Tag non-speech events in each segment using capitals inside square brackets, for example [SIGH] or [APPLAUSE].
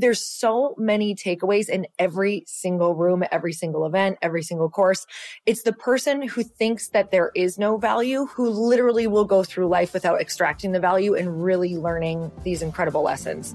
there's so many takeaways in every single room, every single event, every single course. It's the person who thinks that there is no value who literally will go through life without extracting the value and really learning these incredible lessons.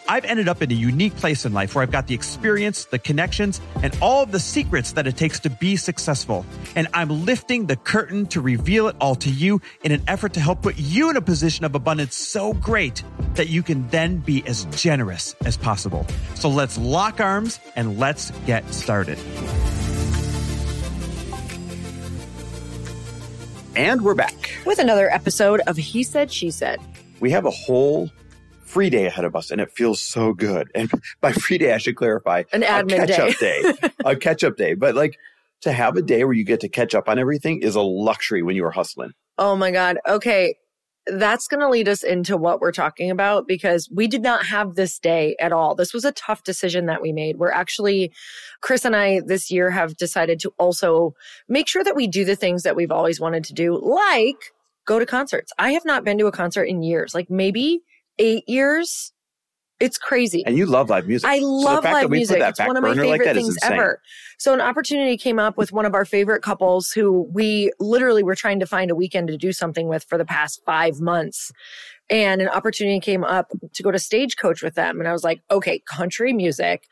I've ended up in a unique place in life where I've got the experience, the connections, and all of the secrets that it takes to be successful. And I'm lifting the curtain to reveal it all to you in an effort to help put you in a position of abundance so great that you can then be as generous as possible. So let's lock arms and let's get started. And we're back. With another episode of He Said, She Said. We have a whole free day ahead of us and it feels so good. And [LAUGHS] by free day, I should clarify an admin [LAUGHS] a catch up day, a catch up day. But like to have a day where you get to catch up on everything is a luxury when you are hustling. Oh my God. Okay. That's going to lead us into what we're talking about because we did not have this day at all. This was a tough decision that we made. We're actually, Chris and I this year have decided to also make sure that we do the things that we've always wanted to do, like go to concerts. I have not been to a concert in years, like maybe eight years. It's crazy. And you love live music. I love so live music. It's one of my favorite like things ever. So an opportunity came up with one of our favorite couples who we literally were trying to find a weekend to do something with for the past five months. And an opportunity came up to go to stagecoach with them. And I was like, okay, country music,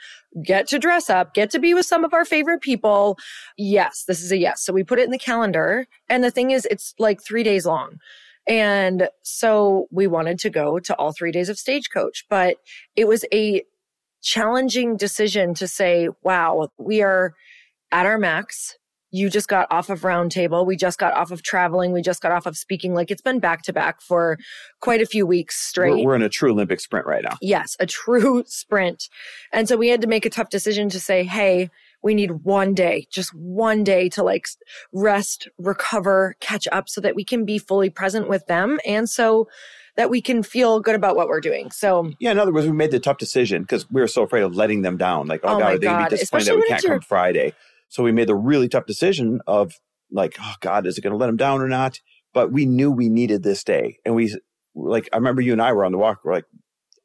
get to dress up, get to be with some of our favorite people. Yes, this is a yes. So we put it in the calendar. And the thing is, it's like three days long. And so we wanted to go to all three days of stagecoach, but it was a challenging decision to say, wow, we are at our max. You just got off of roundtable. We just got off of traveling. We just got off of speaking. Like it's been back to back for quite a few weeks straight. We're, we're in a true Olympic sprint right now. Yes, a true [LAUGHS] sprint. And so we had to make a tough decision to say, Hey, we need one day, just one day to like rest, recover, catch up so that we can be fully present with them. And so that we can feel good about what we're doing. So yeah, in other words, we made the tough decision because we were so afraid of letting them down. Like, oh, oh God, they'd be disappointed Especially that we can't come Friday. So we made the really tough decision of like, oh God, is it going to let them down or not? But we knew we needed this day, and we like I remember you and I were on the walk. We're like,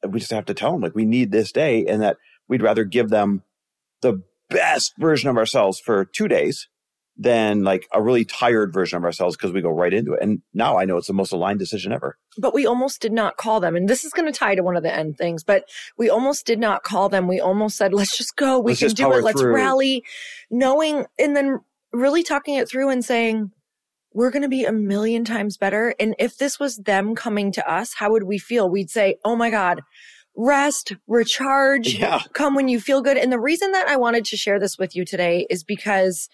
we just have to tell them like we need this day, and that we'd rather give them the best version of ourselves for two days than like a really tired version of ourselves because we go right into it. And now I know it's the most aligned decision ever. But we almost did not call them. And this is going to tie to one of the end things, but we almost did not call them. We almost said, let's just go. We let's can do it. Let's through. rally knowing and then really talking it through and saying, we're going to be a million times better. And if this was them coming to us, how would we feel? We'd say, Oh my God, rest, recharge, yeah. come when you feel good. And the reason that I wanted to share this with you today is because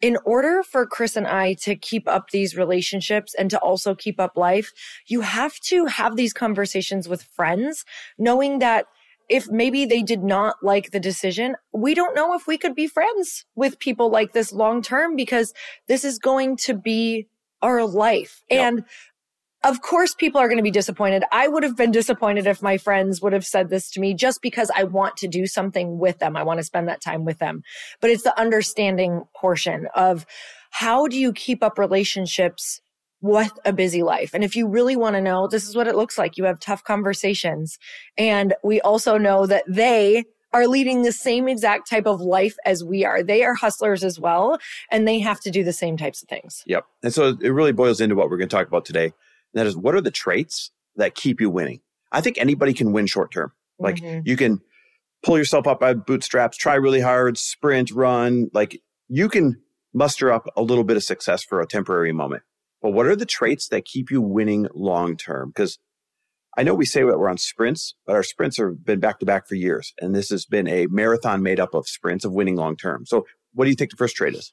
in order for Chris and I to keep up these relationships and to also keep up life, you have to have these conversations with friends, knowing that if maybe they did not like the decision, we don't know if we could be friends with people like this long term because this is going to be our life. Yep. And of course, people are going to be disappointed. I would have been disappointed if my friends would have said this to me just because I want to do something with them. I want to spend that time with them. But it's the understanding portion of how do you keep up relationships with a busy life? And if you really want to know, this is what it looks like. You have tough conversations. And we also know that they are leading the same exact type of life as we are. They are hustlers as well, and they have to do the same types of things. Yep. And so it really boils into what we're going to talk about today that is, what are the traits that keep you winning? I think anybody can win short term. Like mm-hmm. you can pull yourself up by bootstraps, try really hard, sprint, run. Like you can muster up a little bit of success for a temporary moment. But what are the traits that keep you winning long term? Because I know we say that we're on sprints, but our sprints have been back to back for years. And this has been a marathon made up of sprints of winning long term. So what do you think the first trait is?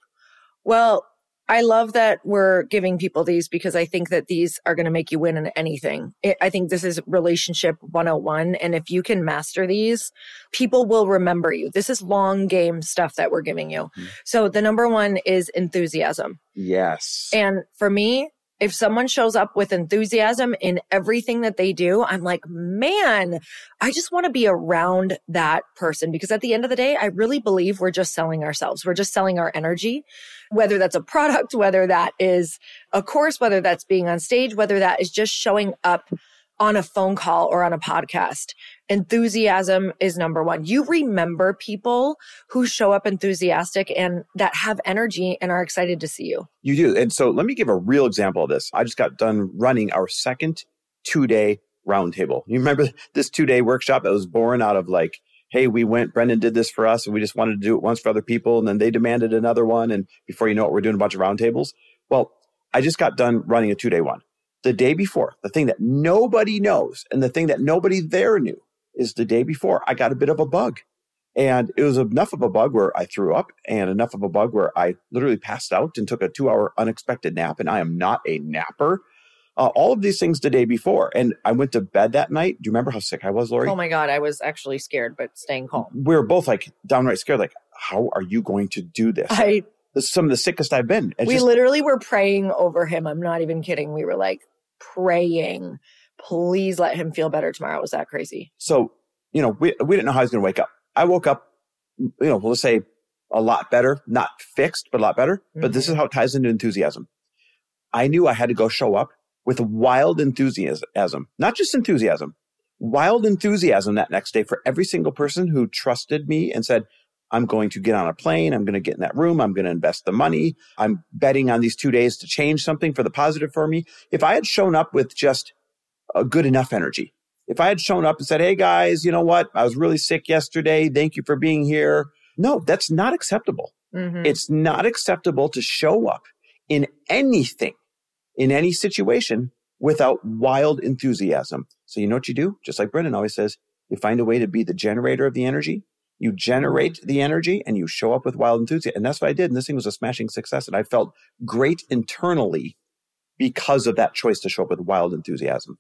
Well, I love that we're giving people these because I think that these are going to make you win in anything. It, I think this is relationship 101. And if you can master these, people will remember you. This is long game stuff that we're giving you. Mm-hmm. So the number one is enthusiasm. Yes. And for me, if someone shows up with enthusiasm in everything that they do, I'm like, man, I just want to be around that person because at the end of the day, I really believe we're just selling ourselves. We're just selling our energy, whether that's a product, [LAUGHS] whether that is a course, whether that's being on stage, whether that is just showing up on a phone call or on a podcast. Enthusiasm is number one. You remember people who show up enthusiastic and that have energy and are excited to see you. You do. And so let me give a real example of this. I just got done running our second two day roundtable. You remember [LAUGHS] this two day workshop that was born out of like, hey, we went, Brendon did this for us and we just wanted to do it once for other people. And then they demanded another one. And before you know it, we're doing a bunch of roundtables. Well, I just got done running a two day one the day before, the thing that nobody knows and the thing that nobody there knew is the day before I got a bit of a bug. And it was enough of a bug where I threw up and enough of a bug where I literally passed out and took a two hour unexpected nap. And I am not a napper. Uh, all of these things the day before. And I went to bed that night. Do you remember how sick I was, Lori? Oh my God. I was actually scared, but staying calm. We were both like downright scared. Like, how are you going to do this? I, this is some of the sickest I've been. It's we just, literally were praying over him. I'm not even kidding. We were like, praying, please let him feel better tomorrow. Was that crazy? So, you know, we, we didn't know how he was going to wake up. I woke up, you know, we'll say a lot better, not fixed, but a lot better. Mm-hmm. But this is mm-hmm. how it ties into enthusiasm. I knew I had to go show up with wild enthusiasm, not just enthusiasm, wild enthusiasm that next day for every single person who trusted me and said, I'm going to get on a plane. I'm going to get in that room. I'm going to invest the money. I'm betting on these two days to change something for the positive for me. If I had shown up with just a good enough energy, if I had shown up and said, Hey guys, you know what? I was really sick yesterday. Thank you for being here. No, that's not acceptable. Mm-hmm. It's not acceptable to show up in anything, in any situation without wild enthusiasm. So you know what you do? Just like Brendon always says, you find a way to be the generator of the energy you generate the energy and you show up with wild enthusiasm. And that's what I did. And this thing was a smashing success. And I felt great internally because of that choice to show up with wild enthusiasm.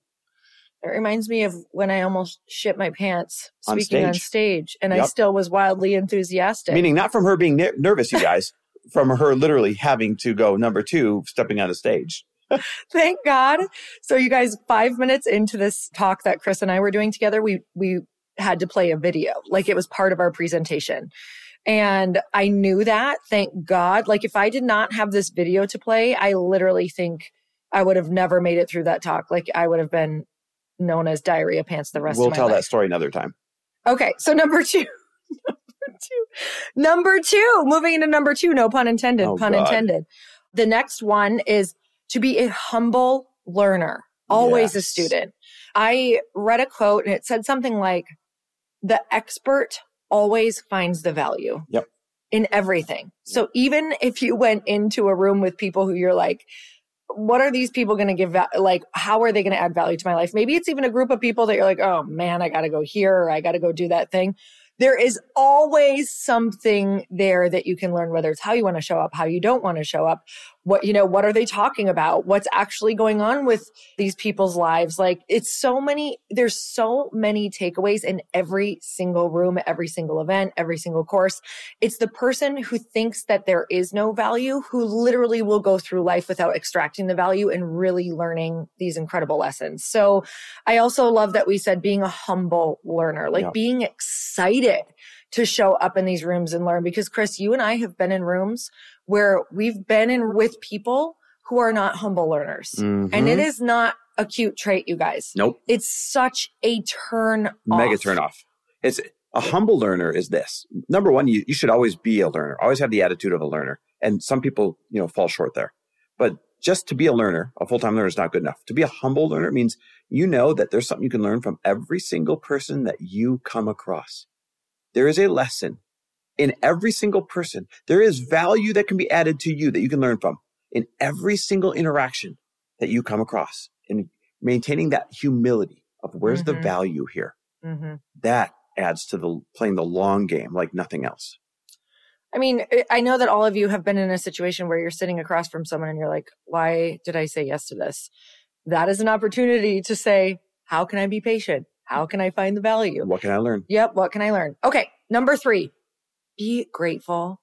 It reminds me of when I almost shit my pants speaking on stage, on stage and yep. I still was wildly enthusiastic. Meaning not from her being ner- nervous, you guys, from her literally having to go number two, stepping on a stage. [LAUGHS] Thank God. So you guys, five minutes into this talk that Chris and I were doing together, we, we had to play a video. Like it was part of our presentation. And I knew that, thank God. Like if I did not have this video to play, I literally think I would have never made it through that talk. Like I would have been known as diarrhea pants the rest we'll of my life. We'll tell that story another time. Okay. So number two. [LAUGHS] number two. Number two. Moving into number two. No pun intended. Oh, pun God. intended. The next one is to be a humble learner. Always yes. a student. I read a quote and it said something like, the expert always finds the value. Yep. In everything. So even if you went into a room with people who you're like, what are these people going to give like how are they going to add value to my life? Maybe it's even a group of people that you're like oh man i got to go here i got to go do that thing. There is always something there that you can learn, whether it's how you want to show up, how you don't want to show up, what, you know, what are they talking about? What's actually going on with these people's lives? Like it's so many, there's so many takeaways in every single room, every single event, every single course. It's the person who thinks that there is no value who literally will go through life without extracting the value and really learning these incredible lessons. So I also love that we said being a humble learner, like yeah. being excited to show up in these rooms and learn because Chris, you and I have been in rooms where we've been in with people who are not humble learners. Mm-hmm. And it is not a cute trait, you guys. Nope. It's such a turn off. Mega off. turn off. It's a humble learner is this. Number one, you, you should always be a learner, always have the attitude of a learner. And some people, you know, fall short there. But just to be a learner, a full time learner is not good enough. To be a humble learner means you know that there's something you can learn from every single person that you come across. There is a lesson in every single person. There is value that can be added to you that you can learn from in every single interaction that you come across and maintaining that humility of where's mm-hmm. the value here. Mm-hmm. That adds to the playing the long game like nothing else. I mean, I know that all of you have been in a situation where you're sitting across from someone and you're like, why did I say yes to this? That is an opportunity to say, how can I be patient? How can I find the value? What can I learn? Yep. What can I learn? Okay. Number three, be grateful.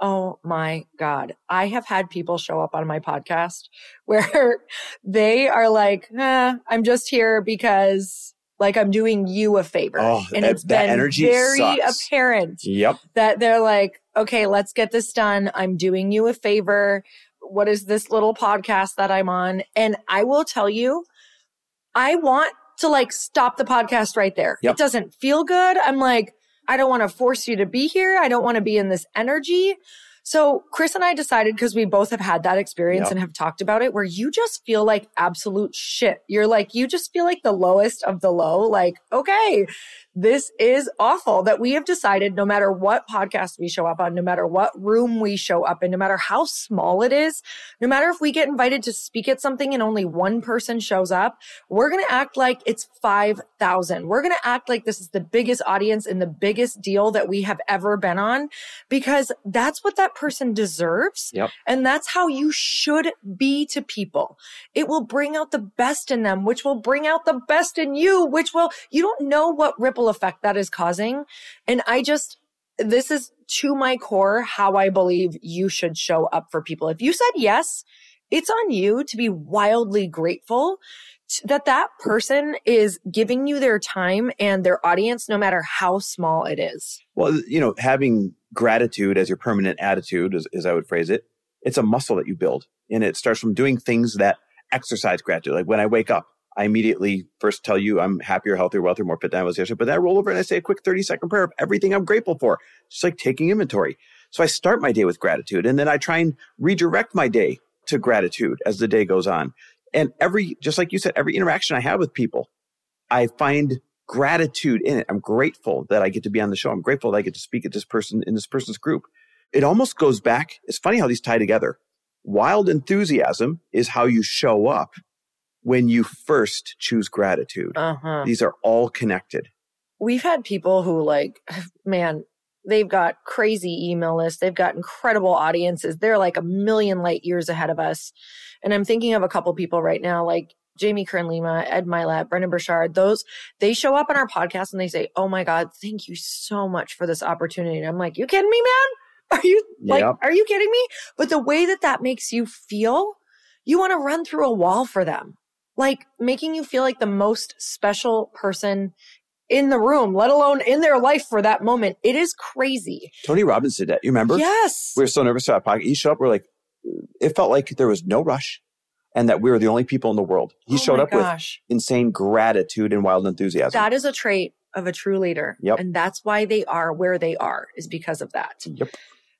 Oh my God. I have had people show up on my podcast [LAUGHS] where they are like, eh, I'm just here because like I'm doing you a favor. Oh, and it's that been energy very sucks. apparent Yep. that they're like, okay, let's get this done. I'm doing you a favor. What is this little podcast that I'm on? And I will tell you, I want to like stop the podcast right there. Yep. It doesn't feel good. I'm like, I don't want to force you to be here. I don't want to be in this energy. So Chris and I decided because we both have had that experience Yep. and have talked about it where you just feel like absolute shit. You're like, you just feel like the lowest of the low. Like, okay, this is awful that we have decided no matter what podcast we show up on, no matter what room we show up in, no matter how small it is, no matter if we get invited to speak at something and only one person shows up, we're going to act like it's 5,000. We're going to act like this is the biggest audience and the biggest deal that we have ever been on because that's what that person deserves. Yep. And that's how you should be to people. It will bring out the best in them, which will bring out the best in you, which will, you don't know what ripple effect that is causing. And I just, this is to my core how I believe you should show up for people. If you said yes, it's on you to be wildly grateful that that person is giving you their time and their audience, no matter how small it is. Well, you know, having gratitude as your permanent attitude, as, as I would phrase it, it's a muscle that you build. And it starts from doing things that exercise gratitude. Like when I wake up, I immediately first tell you I'm happier, healthier, wealthier, more fit than I was yesterday. But then I roll over and I say a quick 30 second prayer of everything I'm grateful for. It's like taking inventory. So I start my day with gratitude and then I try and redirect my day to gratitude as the day goes on. And every, just like you said, every interaction I have with people, I find gratitude in it. I'm grateful that I get to be on the show. I'm grateful that I get to speak at this person in this person's group. It almost goes back. It's funny how these tie together. Wild enthusiasm is how you show up when you first choose gratitude. Uh huh. These are all connected. we've had people who like [SIGHS] man they've got crazy email lists they've got incredible audiences they're like a million light years ahead of us and i'm thinking of a couple people right now like jamie kern lima ed mylett brendon burchard those they show up on our podcast and they say oh my god thank you so much for this opportunity and i'm like you kidding me man [LAUGHS] are you like Yep. are you kidding me but the way that that makes you feel you want to run through a wall for them like making you feel like the most special person in the room, let alone in their life for that moment. It is crazy. Tony Robbins did that. You remember? Yes. We were so nervous about podcast. He showed up. We're like, it felt like there was no rush and that we were the only people in the world. He Oh showed up with insane gratitude and wild enthusiasm. That is a trait of a true leader. Yep. And that's why they are where they are is because of that. Yep.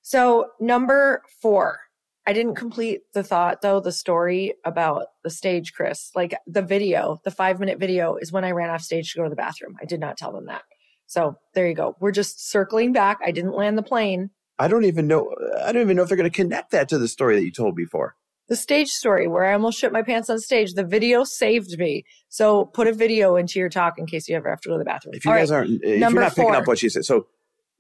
So number four, I didn't oh. complete the thought though, the story about the stage, Chris, like the video, the five minute video is when I ran off stage to go to the bathroom. I did not tell them that. So there you go. We're just circling back. I didn't land the plane. I don't even know. I don't even know if they're going to connect that to the story that you told before. the stage story where I almost shit my pants on stage. The video saved me. So put a video into your talk in case you ever have to go to the bathroom. If you All guys right. aren't, if you're Number not picking up what she said, so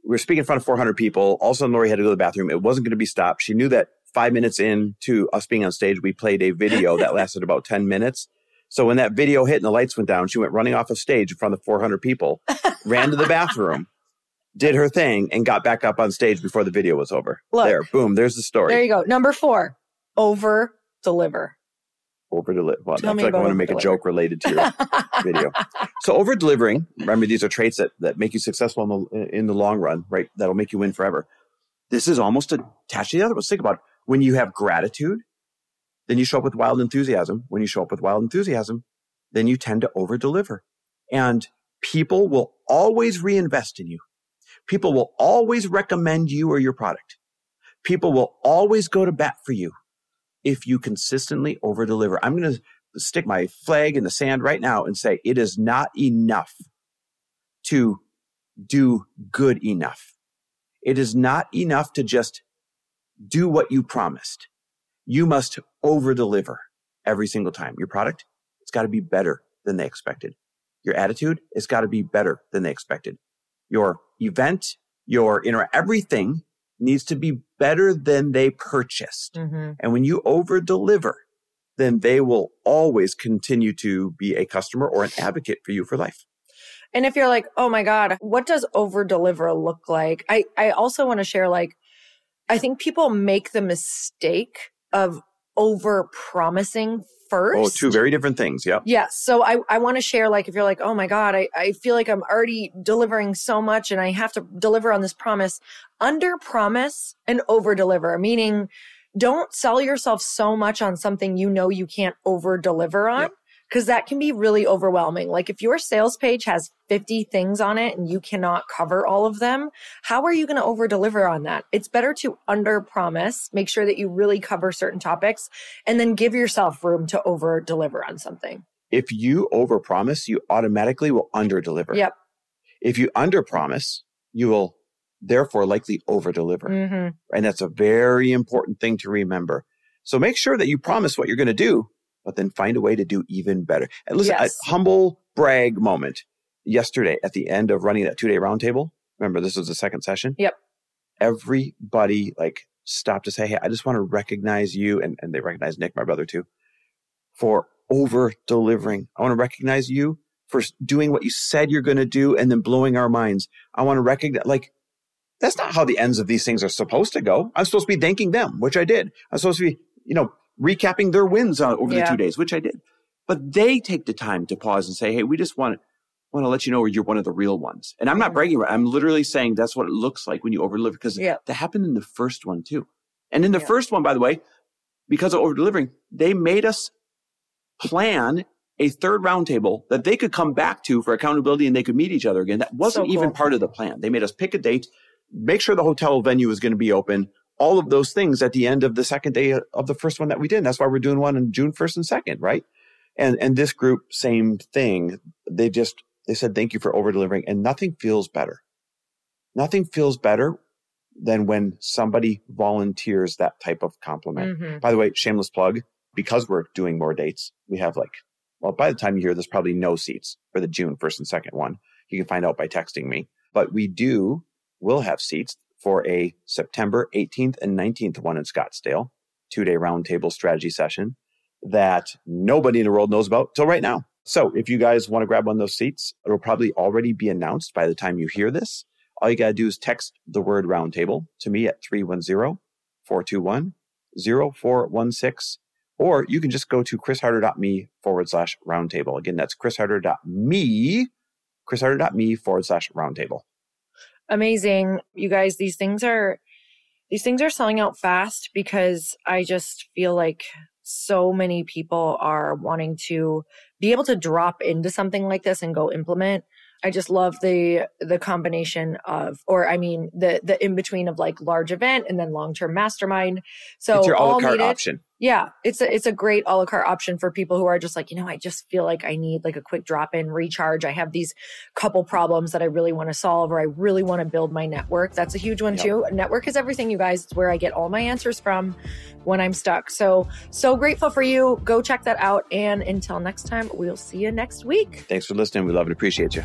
we're speaking in front of 400 people. All of a sudden, Lori had to go to the bathroom. It wasn't going to be stopped. She knew that five minutes into us being on stage, we played a video that [LAUGHS] lasted about 10 minutes. So when that video hit and the lights went down, she went running off of stage in front of 400 people, ran to the bathroom, [LAUGHS] did her thing, and got back up on stage before the video was over. Look. there, boom, there's the story. There you go. Number four, over deliver. over deliver. well, I Tell feel me like I want to make a joke related to your [LAUGHS] video. So over delivering, remember these are traits that, that make you successful in the, in the long run, right? That'll make you win forever. This is almost attached to the other. Let's think about it. When you have gratitude, then you show up with wild enthusiasm. When you show up with wild enthusiasm, then you tend to over deliver and people will always reinvest in you. People will always recommend you or your product. People will always go to bat for you if you consistently over deliver. I'm going to stick my flag in the sand right now and say it is not enough to do good enough. It is not enough to just do what you promised. You must over deliver every single time. Your product, it's got to be better than they expected. Your attitude, it's got to be better than they expected. Your event, your inter, everything needs to be better than they purchased. Mm-hmm. And when you over deliver, then they will always continue to be a customer or an advocate for you for life. And if you're like, oh my God, what does over deliver look like? I, I also want to share like, I think people make the mistake of over promising oh, first. Oh, two very different things. Yeah. Yeah. So I, I want to share, like, if you're like, oh my God, I, I feel like I'm already delivering so much and I have to deliver on this promise, under promise and over deliver, meaning don't sell yourself so much on something you know you can't over deliver on. Yep because that can be really overwhelming. Like if your sales page has 50 things on it and you cannot cover all of them, how are you going to over deliver on that? It's better to under promise, make sure that you really cover certain topics and then give yourself room to over deliver on something. If you over promise, you automatically will under deliver. Yep. If you under promise, you will therefore likely over deliver. Mm-hmm. And that's a very important thing to remember. So make sure that you promise what you're going to do but then find a way to do even better. And listen, yes. a humble brag moment yesterday at the end of running that two day roundtable. Remember, this was the second session. Yep. Everybody like stopped to say, Hey, I just want to recognize you. And, and they recognize Nick, my brother too, for over delivering. I want to recognize you for doing what you said you're going to do and then blowing our minds. I want to recognize, like, that's not how the ends of these things are supposed to go. I'm supposed to be thanking them, which I did. I'm supposed to be, you know, recapping their wins uh, over yeah. the two days, which I did. But they take the time to pause and say, Hey, we just want to, want to let you know you're one of the real ones. And I'm not bragging. I'm literally saying that's what it looks like when you overdeliver because yeah. that happened in the first one too. And in the yeah. first one, by the way, because of overdelivering, they made us plan a third roundtable that they could come back to for accountability and they could meet each other again. That wasn't so cool. even part of the plan. They made us pick a date, make sure the hotel venue was going to be open, all of those things at the end of the second day of the first one that we did. And that's why we're doing one on June 1st and 2nd, right? And, and this group, same thing. They just, they said, thank you for over delivering and nothing feels better. Nothing feels better than when somebody volunteers that type of compliment. Mm-hmm. By the way, shameless plug, because we're doing more dates, we have like, well, by the time you hear this, probably no seats for the June 1st and 2nd one. You can find out by texting me, but we do, will have seats for a September 18th and 19th one in Scottsdale, two day roundtable strategy session that nobody in the world knows about till right now. So if you guys want to grab one of those seats, it'll probably already be announced by the time you hear this. All you got to do is text the word roundtable to me at 310 421 0416. Or you can just go to chrisharder.me forward slash roundtable. Again, that's chrisharder.me, chrisharder.me forward slash roundtable amazing. You guys, these things are these things are selling out fast because I just feel like so many people are wanting to be able to drop into something like this and go implement. I just love the the combination of, or I mean, the the in between of like large event and then long term mastermind. So it's your all la carte option. Yeah, it's a it's a great a la carte option for people who are just like, you know, I just feel like I need like a quick drop in recharge. I have these couple problems that I really want to solve, or I really want to build my network. That's a huge one yep. too. Network is everything, you guys. It's where I get all my answers from when I'm stuck. So so grateful for you. Go check that out. And until next time, we'll see you next week. Thanks for listening. We love and appreciate you.